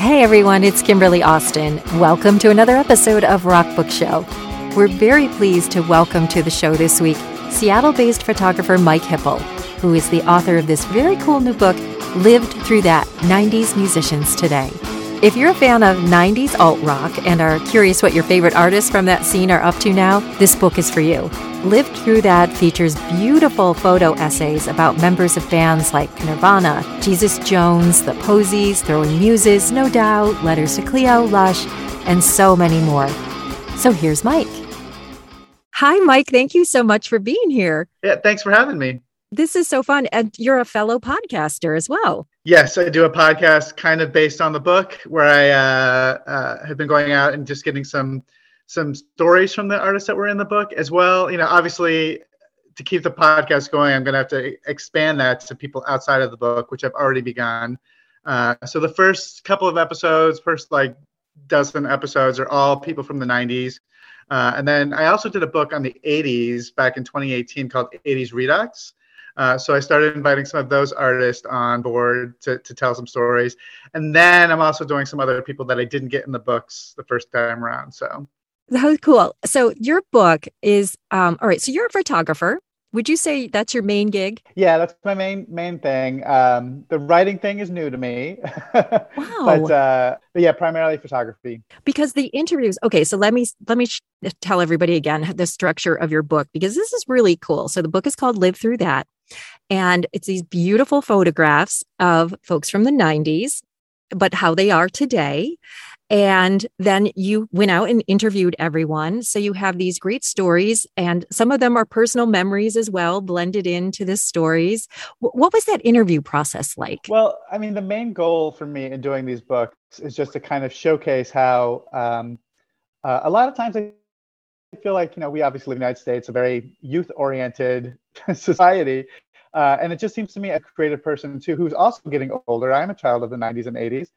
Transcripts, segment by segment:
Hey everyone, it's Kimberly Austin. Welcome to another episode of Rock Book Show. We're very pleased to welcome to the show this week Seattle based photographer Mike Hipple, who is the author of this very cool new book, Lived Through That 90s Musicians Today. If you're a fan of 90s alt rock and are curious what your favorite artists from that scene are up to now, this book is for you. Lived Through That features beautiful photo essays about members of bands like Nirvana, Jesus Jones, The Posies, Throwing Muses, No Doubt, Letters to Cleo, Lush, and so many more. So here's Mike. Hi, Mike. Thank you so much for being here. Yeah, thanks for having me. This is so fun. And you're a fellow podcaster as well. Yes, I do a podcast kind of based on the book where I uh, uh, have been going out and just getting some some stories from the artists that were in the book as well. You know, obviously, to keep the podcast going, I'm going to have to expand that to people outside of the book, which I've already begun. Uh, so the first couple of episodes, first like dozen episodes, are all people from the 90s. Uh, and then I also did a book on the 80s back in 2018 called 80s Redux. Uh, so I started inviting some of those artists on board to, to tell some stories. And then I'm also doing some other people that I didn't get in the books the first time around. So that was cool. So your book is um, all right. So you're a photographer. Would you say that's your main gig? Yeah, that's my main main thing. Um, the writing thing is new to me. wow. But, uh, but yeah, primarily photography. Because the interviews. Okay, so let me let me sh- tell everybody again the structure of your book because this is really cool. So the book is called Lived Through That. And it's these beautiful photographs of folks from the 90s, but how they are today. And then you went out and interviewed everyone. So you have these great stories, and some of them are personal memories as well, blended into the stories. what was that interview process like? Well, I mean, the main goal for me in doing these books is just to kind of showcase how um, uh, a lot of times I feel like, you know, we obviously live in the United States, a very youth oriented society. Uh, and it just seems to me, a creative person too, who's also getting older. I'm a child of the 90s and 80s.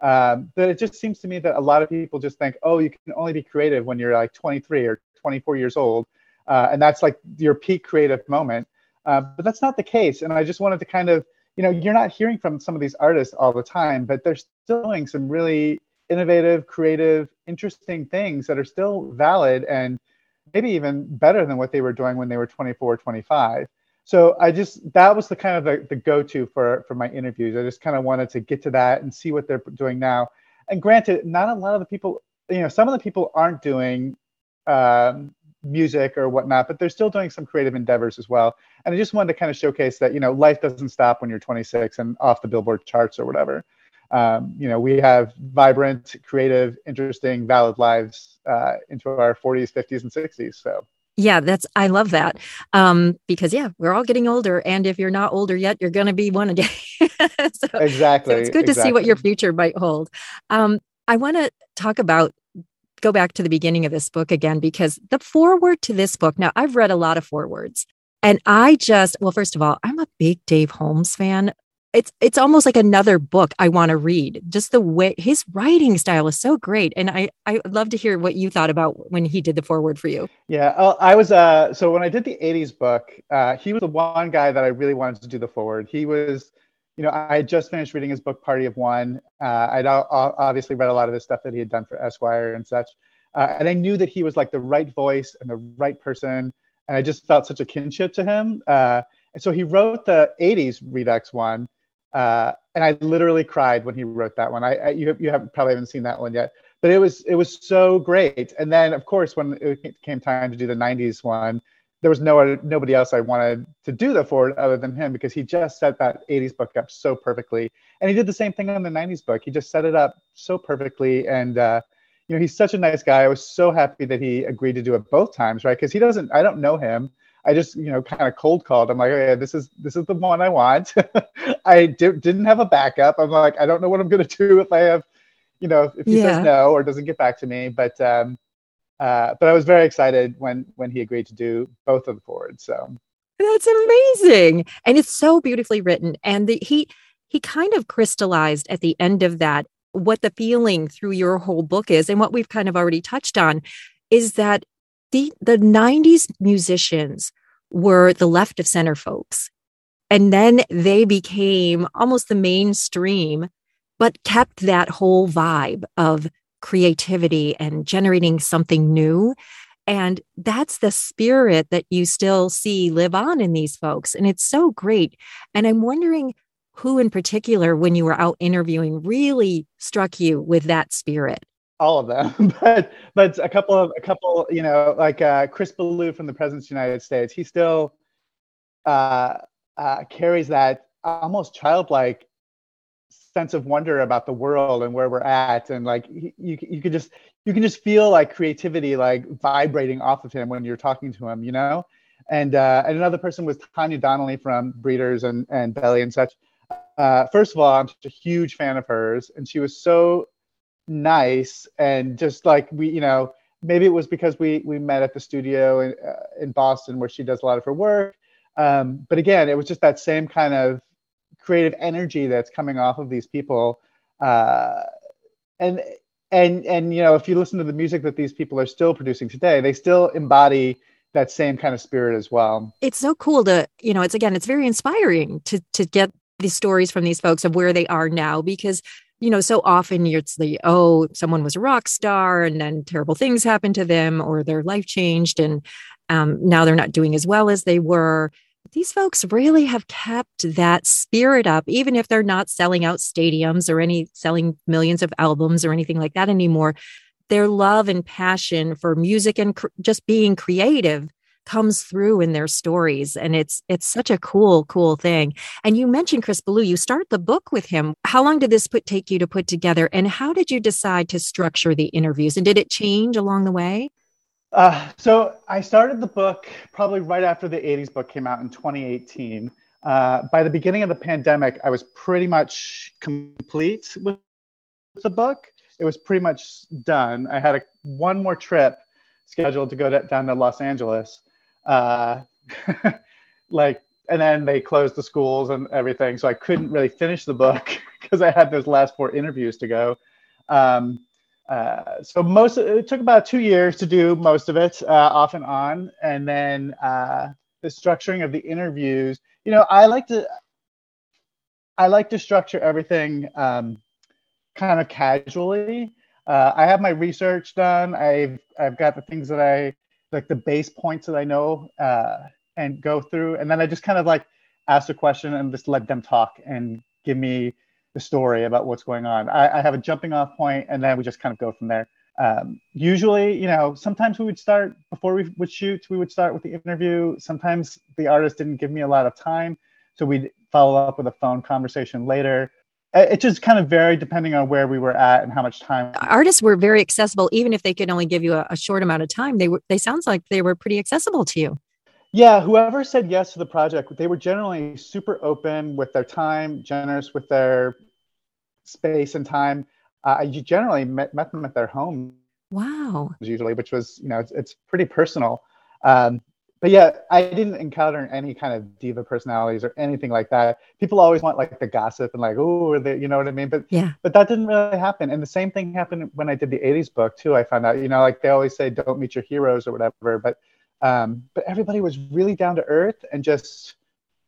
Um, that it just seems to me that a lot of people just think, oh, you can only be creative when you're like 23 or 24 years old. Uh, and that's like your peak creative moment. Uh, but that's not the case. And I just wanted to kind of, you know, you're not hearing from some of these artists all the time, but they're still doing some really innovative, creative, interesting things that are still valid and maybe even better than what they were doing when they were 24 25 so i just that was the kind of the, the go-to for for my interviews i just kind of wanted to get to that and see what they're doing now and granted not a lot of the people you know some of the people aren't doing um, music or whatnot but they're still doing some creative endeavors as well and i just wanted to kind of showcase that you know life doesn't stop when you're 26 and off the billboard charts or whatever um, you know, we have vibrant, creative, interesting, valid lives uh, into our 40s, 50s, and 60s. So. Yeah, that's I love that um, because yeah, we're all getting older, and if you're not older yet, you're going to be one day. so, exactly. So it's good exactly. to see what your future might hold. Um, I want to talk about go back to the beginning of this book again because the foreword to this book. Now, I've read a lot of forewords, and I just well, first of all, I'm a big Dave Holmes fan it's it's almost like another book I want to read. Just the way his writing style is so great, and I I love to hear what you thought about when he did the foreword for you. Yeah, uh, I was uh so when I did the '80s book, uh, he was the one guy that I really wanted to do the foreword. He was, you know, I had just finished reading his book Party of One. Uh, I'd obviously read a lot of the stuff that he had done for Esquire and such, uh, and I knew that he was like the right voice and the right person, and I just felt such a kinship to him. Uh, and so he wrote the '80s Redux one uh, and I literally cried when he wrote that one. I, I you you have probably haven't seen that one yet, but it was it was so great. And then of course when it came time to do the '90s one, there was no nobody else I wanted to do the for other than him because he just set that '80s book up so perfectly, and he did the same thing on the '90s book. He just set it up so perfectly, and uh, you know he's such a nice guy. I was so happy that he agreed to do it both times, right? Because he doesn't, I don't know him. I just you know kind of cold called. I'm like, oh, yeah, this is this is the one I want. I di- didn't have a backup. I'm like, I don't know what I'm gonna do if I have, you know, if he yeah. says no or doesn't get back to me. But um, uh, but I was very excited when when he agreed to do both of the forwards. So that's amazing, and it's so beautifully written. And the, he he kind of crystallized at the end of that what the feeling through your whole book is, and what we've kind of already touched on is that the the 90s musicians were the left of center folks and then they became almost the mainstream but kept that whole vibe of creativity and generating something new. And that's the spirit that you still see live on in these folks. And it's so great. And I'm wondering who in particular, when you were out interviewing, really struck you with that spirit? All of them, but but a couple of a couple, you know, like uh, Chris Ballew from the President's United States. He still uh, uh, carries that almost childlike sense of wonder about the world and where we're at and like you you could just you can just feel like creativity like vibrating off of him when you're talking to him you know and uh, and another person was Tanya Donelly from Breeders and and Belly and such uh, first of all I'm such a huge fan of hers and she was so nice and just like we you know maybe it was because we we met at the studio in, uh, in Boston where she does a lot of her work. Um, but again it was just that same kind of creative energy that's coming off of these people. Uh, and and and you know if you listen to the music that these people are still producing today they still embody that same kind of spirit as well. It's so cool to you know it's again it's very inspiring to to get these stories from these folks of where they are now because you know so often it's the oh someone was a rock star and then terrible things happened to them or their life changed and um, now they're not doing as well as they were these folks really have kept that spirit up, even if they're not selling out stadiums or any selling millions of albums or anything like that anymore. Their love and passion for music and cr- just being creative comes through in their stories and it's it's such a cool cool thing and you mentioned chris ballew you start the book with him how long did this put take you to put together and how did you decide to structure the interviews and did it change along the way uh, so I started the book probably right after the 80s book came out in 2018. Uh, by the beginning of the pandemic, I was pretty much complete with the book. It was pretty much done. I had a, one more trip scheduled to go to, down to Los Angeles. Uh, like, and then they closed the schools and everything. So I couldn't really finish the book because I had those last four interviews to go. Um, uh, so most it took about two years to do most of it, uh, off and on, and then uh, the structuring of the interviews. You know, I like to I like to structure everything um, kind of casually. Uh, I have my research done. I've I've got the things that I like the base points that I know uh, and go through, and then I just kind of like ask a question and just let them talk and give me the story about what's going on. I, I, have a jumping off point, and then we just kind of go from there. Um, usually, you know, sometimes we would start before we would shoot. We would start with the interview. Sometimes the artist didn't give me a lot of time, so we'd follow up with a phone conversation later. It just kind of varied depending on where we were at and how much time. Artists were very accessible, even if they could only give you a, a short amount of time. They were. They sounds like they were pretty accessible to you. Yeah, whoever said yes to the project, they were generally super open with their time, generous with their space and time. Uh, I generally met, met them at their home. Wow. Usually, which was, you know, it's, it's pretty personal. Um, but yeah, I didn't encounter any kind of diva personalities or anything like that. People always want like the gossip and like, oh, you know what I mean? But yeah, but that didn't really happen. And the same thing happened when I did the '80s book too. I found out, you know, like they always say, don't meet your heroes or whatever. But um, but everybody was really down to earth and just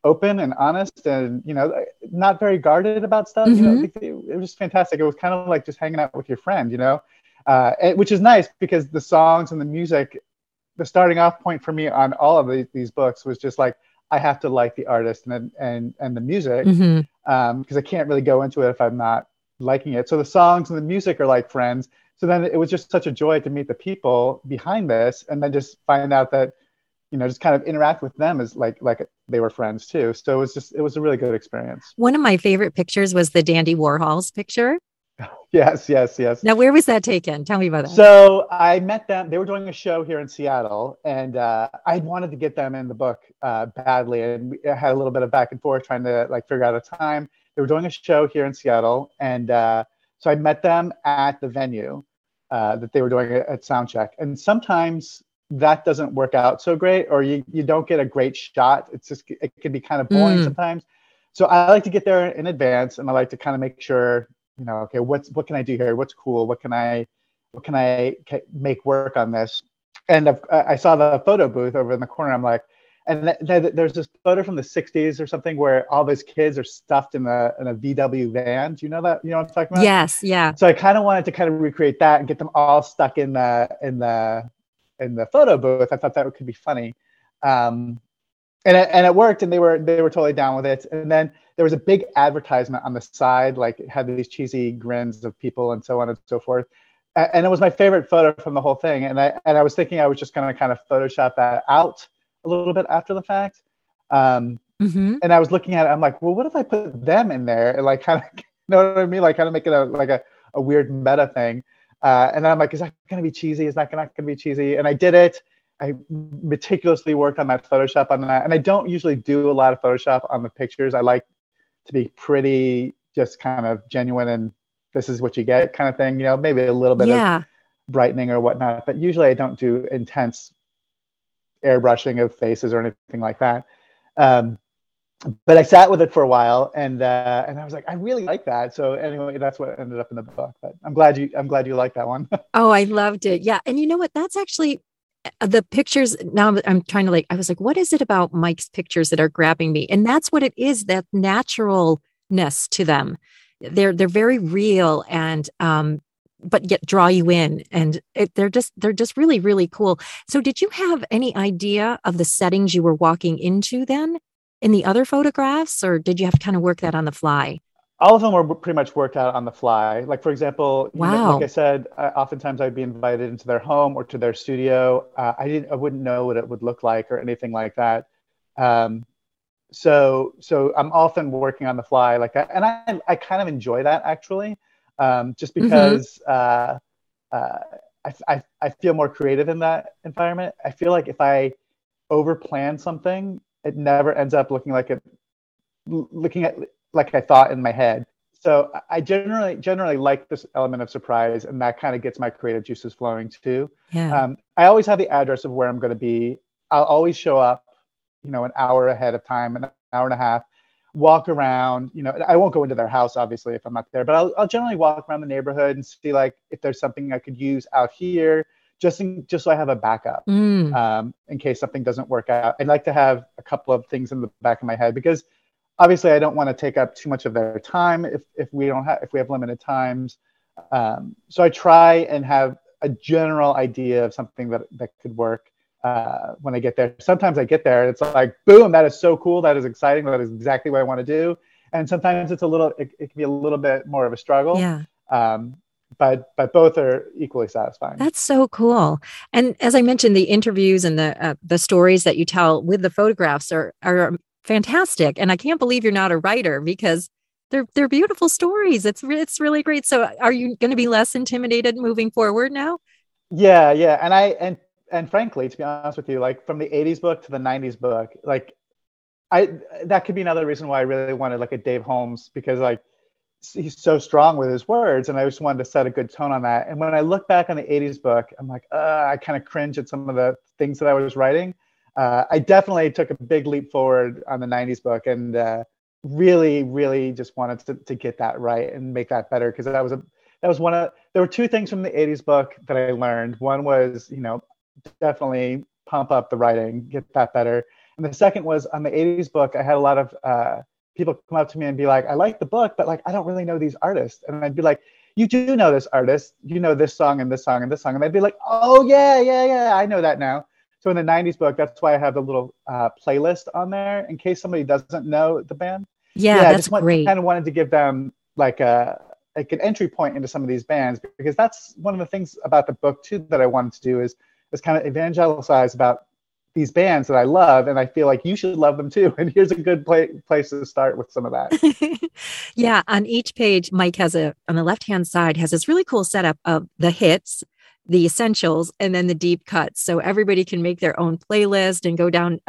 open and honest and you know not very guarded about stuff mm-hmm. you know mm-hmm. it, it, was fantastic it was kind of like just hanging out with your friend you know uh, which is nice because the songs and the music the starting off point for me on all of these, these books was just like i have to like the artist and and and the music because mm-hmm. um, i can't really go into it if i'm not liking it. So the songs and the music are like friends. So then it was just such a joy to meet the people behind this and then just find out that you know just kind of interact with them as like like they were friends too. So it was just it was a really good experience. One of my favorite pictures was the dandy warhol's picture yes yes yes now where was that taken tell me about that so i met them they were doing a show here in seattle and uh, i wanted to get them in the book uh, badly and we had a little bit of back and forth trying to like figure out a time they were doing a show here in seattle and uh, so i met them at the venue uh, that they were doing at Soundcheck. And sometimes that doesn't work out so great, or you, you don't get a great shot. It's just, it can be kind of boring mm. sometimes. So I like to get there in advance and I like to kind of make sure, you know, okay, what's, what can I do here? What's cool? What can I, what can I make work on this? And I saw the photo booth over in the corner. I'm like, and th- th- there's this photo from the 60s or something where all those kids are stuffed in a in a VW van. Do you know that? You know what I'm talking about? Yes, yeah. So I kind of wanted to kind of recreate that and get them all stuck in the in the in the photo booth. I thought that could be funny. Um, and it, and it worked and they were they were totally down with it. And then there was a big advertisement on the side like it had these cheesy grins of people and so on and so forth. And it was my favorite photo from the whole thing. And i and i was thinking i was just going to kind of photoshop that out a little bit after the fact. Um, mm-hmm. and i was looking at it i'm like well what if i put them in there and like kind of you know what i mean? Like kind of make it a like a, a weird meta thing. Uh, and then i'm like is that going to be cheesy? Is that not going to be cheesy? And i did it I meticulously worked on that Photoshop on that. And I don't usually do a lot of Photoshop on the pictures. I like to be pretty just kind of genuine and this is what you get kind of thing, you know, maybe a little bit yeah. of brightening or whatnot. But usually I don't do intense airbrushing of faces or anything like that. Um, but I sat with it for a while and uh, and I was like, I really like that. So anyway, that's what ended up in the book. But I'm glad you I'm glad you like that one. oh, I loved it. Yeah. And you know what? That's actually the pictures now i'm trying to like i was like what is it about mike's pictures that are grabbing me? And that's what it is that naturalness to them. They're they're very real and um but yet draw you in and it, they're just they're just really really cool. So did you have any idea of the settings you were walking into then in the other photographs or did you have to kind of work that on the fly all of them were pretty much worked out on the fly. Like for example, wow. know, like I said, uh, oftentimes I'd be invited into their home or to their studio. Uh, I didn't, I wouldn't know what it would look like or anything like that. Um, so, so I'm often working on the fly like that, and I, I kind of enjoy that actually, um, just mm-hmm. because mm-hmm. uh, uh, I, I, I feel more creative in that environment. I feel like if I over plan something, it never ends up looking like it, looking at like I thought in my head. So I generally generally like this element of surprise, and that kind of gets my creative juices flowing too. Yeah. Um, I always have the address of where I'm going to be. I'll always show up, you know, an hour ahead of time, an hour and a half, walk around. You know, I won't go into their house obviously if I'm not there, but I'll, I'll generally walk around the neighborhood and see like if there's something I could use out here, just in, just so I have a backup mm. um, in case something doesn't work out. I'd like to have a couple of things in the back of my head because obviously I don't want to take up too much of their time if, if we don't have if we have limited times. Um, so I try and have a general idea of something that that could work uh, when I get there. Sometimes I get there and it's like boom, that is so cool, that is exciting, that is exactly what I want to do. And sometimes it's a little it, it can be a little bit more of a struggle. Yeah. Um, but but both are equally satisfying. That's so cool. And as I mentioned, the interviews and the uh, the stories that you tell with the photographs are are fantastic. And I can't believe you're not a writer because they're they're beautiful stories. It's it's really great. So are you going to be less intimidated moving forward now? Yeah, yeah. And I and and frankly, to be honest with you, like from the 80s book to the 90s book, like I that could be another reason why I really wanted like a Dave Holmes because like he's so strong with his words and I just wanted to set a good tone on that. And when I look back on the 80s book, I'm like, uh, I kind of cringe at some of the things that I was writing uh, I definitely took a big leap forward on the 90s book and uh, really, really just wanted to, to get that right and make that better because that was a that was one of there were two things from the 80s book that I learned. One was, you know, definitely pump up the writing, get that better. And the second was on the 80s book, I had a lot of uh, people come up to me and be like, I like the book, but like I don't really know these artists. And I'd be like, you do know this artist, you know this song and this song and this song. And they'd be like, oh yeah, yeah, yeah, I know that now. So in the 90s book, that's why I have the little uh, playlist on there in case somebody doesn't know the band. Yeah, yeah that's I just want, great. kind of wanted to give them like a like an entry point into some of these bands because that's one of the things about the book too that I wanted to do is is kind of evangelize about these bands that I love, and I feel like you should love them too. And here's a good play, place to start with some of that. yeah, on each page, Mike has a on the left hand side has this really cool setup of the hits the essentials and then the deep cuts. So everybody can make their own playlist and go down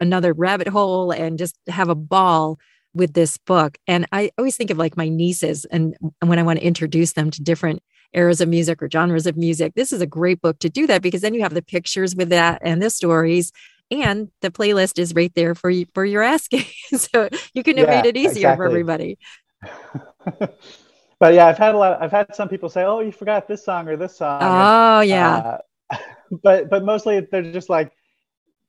another rabbit hole and just have a ball with this book. And i always think of like my nieces and when i want to introduce them to different eras of music or genres of music this is a great book to do that because then you have the pictures with that and the stories and the playlist is right there for you for your asking. So you can have yeah, made it easier exactly. for everybody but yeah, I've had a lot. I've had some people say, "Oh, you forgot this song or this song." Oh and, yeah. Uh, but but mostly they're just like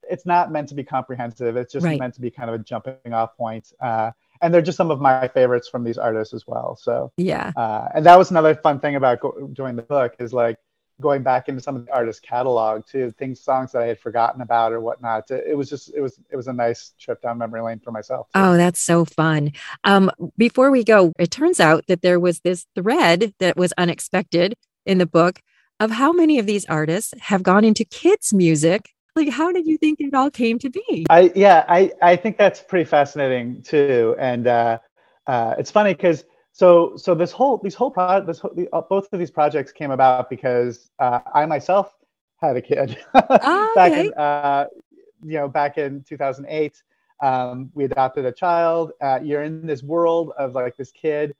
it's not meant to be comprehensive. It's just Right. meant to be kind of a jumping off point. Uh, and they're just some of my favorites from these artists as well. So, Yeah. uh, and that was another fun thing about go- doing the book is like going back into some of the artist catalog too, things, songs that I had forgotten about or whatnot. It, it was just, it was, it was a nice trip down memory lane for myself. too. Oh, that's so fun. Um, before we go, it turns out that there was this thread that was unexpected in the book of how many of these artists have gone into kids' music. Like, how did you think it all came to be? I yeah, I I think that's pretty fascinating too, and uh, uh, it's funny because so so this whole these whole pro this whole, the, uh, both of these projects came about because uh, I myself had a kid Ah, back okay. in uh, you know back in 2008. Um, we adopted a child. Uh, you're in this world of like this kid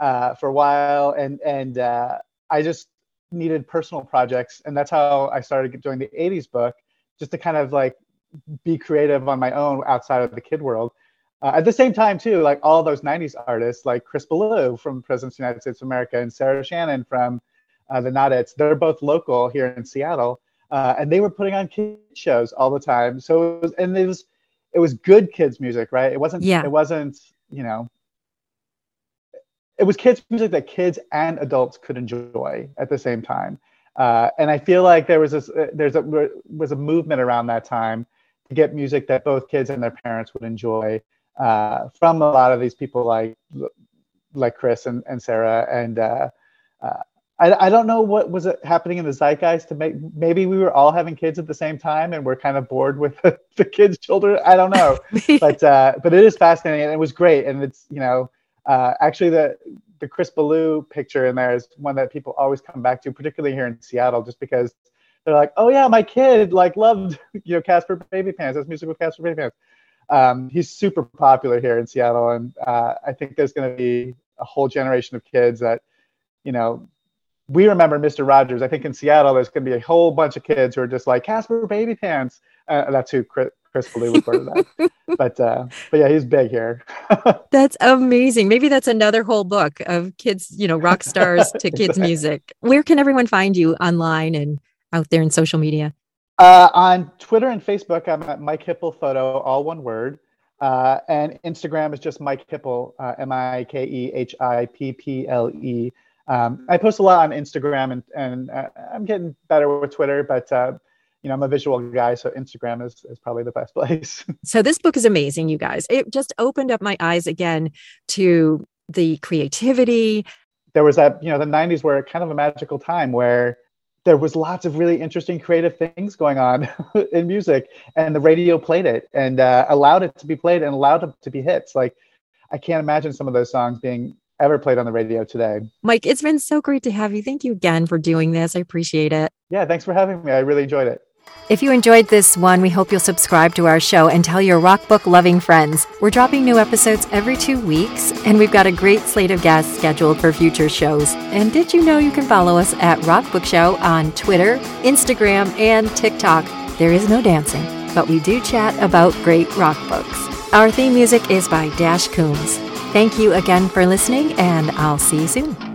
uh, for a while, and and uh, I just needed personal projects, and that's how I started doing the 80s book, just to kind of like be creative on my own outside of the kid world. Uh, at the same time, too, like all those 90s artists, like Chris Ballew from Presidents of the United States of America and Sarah Shannon from uh, the Not-Its, they're both local here in Seattle. Uh, and they were putting on kid shows all the time. So it was, and it was, it was good kids music, right? It wasn't, Yeah. it wasn't, you know, it was kids music that kids and adults could enjoy at the same time. Uh, and I feel like there was this, uh, there's a was a movement around that time to get music that both kids and their parents would enjoy uh, from a lot of these people like like Chris and, and Sarah. And uh, uh, I, I don't know what was it happening in the zeitgeist to make maybe we were all having kids at the same time and we're kind of bored with the kids children. I don't know. But uh, but it is fascinating and it was great. And it's you know uh, actually the the Chris Ballew picture in there is one that people always come back to particularly here in Seattle just because they're like oh yeah my kid like loved you know Casper Baby Pants. That's musical Caspar Babypants um, he's super popular here in Seattle and uh, I think there's going to be a whole generation of kids that you know we remember Mr. Rogers. I think in Seattle, there's going to be a whole bunch of kids who are just like Caspar Babypants. Uh, that's who Chris, Chris Ballew was part of that. but uh, but yeah, he's big here. That's amazing. Maybe that's another whole book of kids, you know, rock stars to kids' music. Where can everyone find you online and out there in social media? Uh, on Twitter and Facebook, I'm at Mike Hipple Photo, all one word. Uh, and Instagram is just Mike Hipple, uh, M I K E H I P P L E. Um, I post a lot on Instagram, and and uh, I'm getting better with Twitter, but uh, you know I'm a visual guy, so Instagram is is probably the best place. So this book is amazing, you guys. It just opened up my eyes again to the creativity. there was that you know the 90s were kind of a magical time where there was lots of really interesting creative things going on in music and the radio played it and uh, allowed it to be played and allowed it to be hits like i can't imagine some of those songs being ever played on the radio today Mike, it's been so great to have you. Thank you again for doing this. I appreciate it. yeah thanks for having me i really enjoyed it If you enjoyed this one, we hope you'll subscribe to our show and tell your rock book loving friends. We're dropping new episodes every two weeks, and we've got a great slate of guests scheduled for future shows. And did you know you can follow us at Rock Book Show on Twitter, Instagram, and TikTok? There is no dancing, but we do chat about great rock books. Our theme music is by Dash Coombs. Thank you again for listening, and I'll see you soon.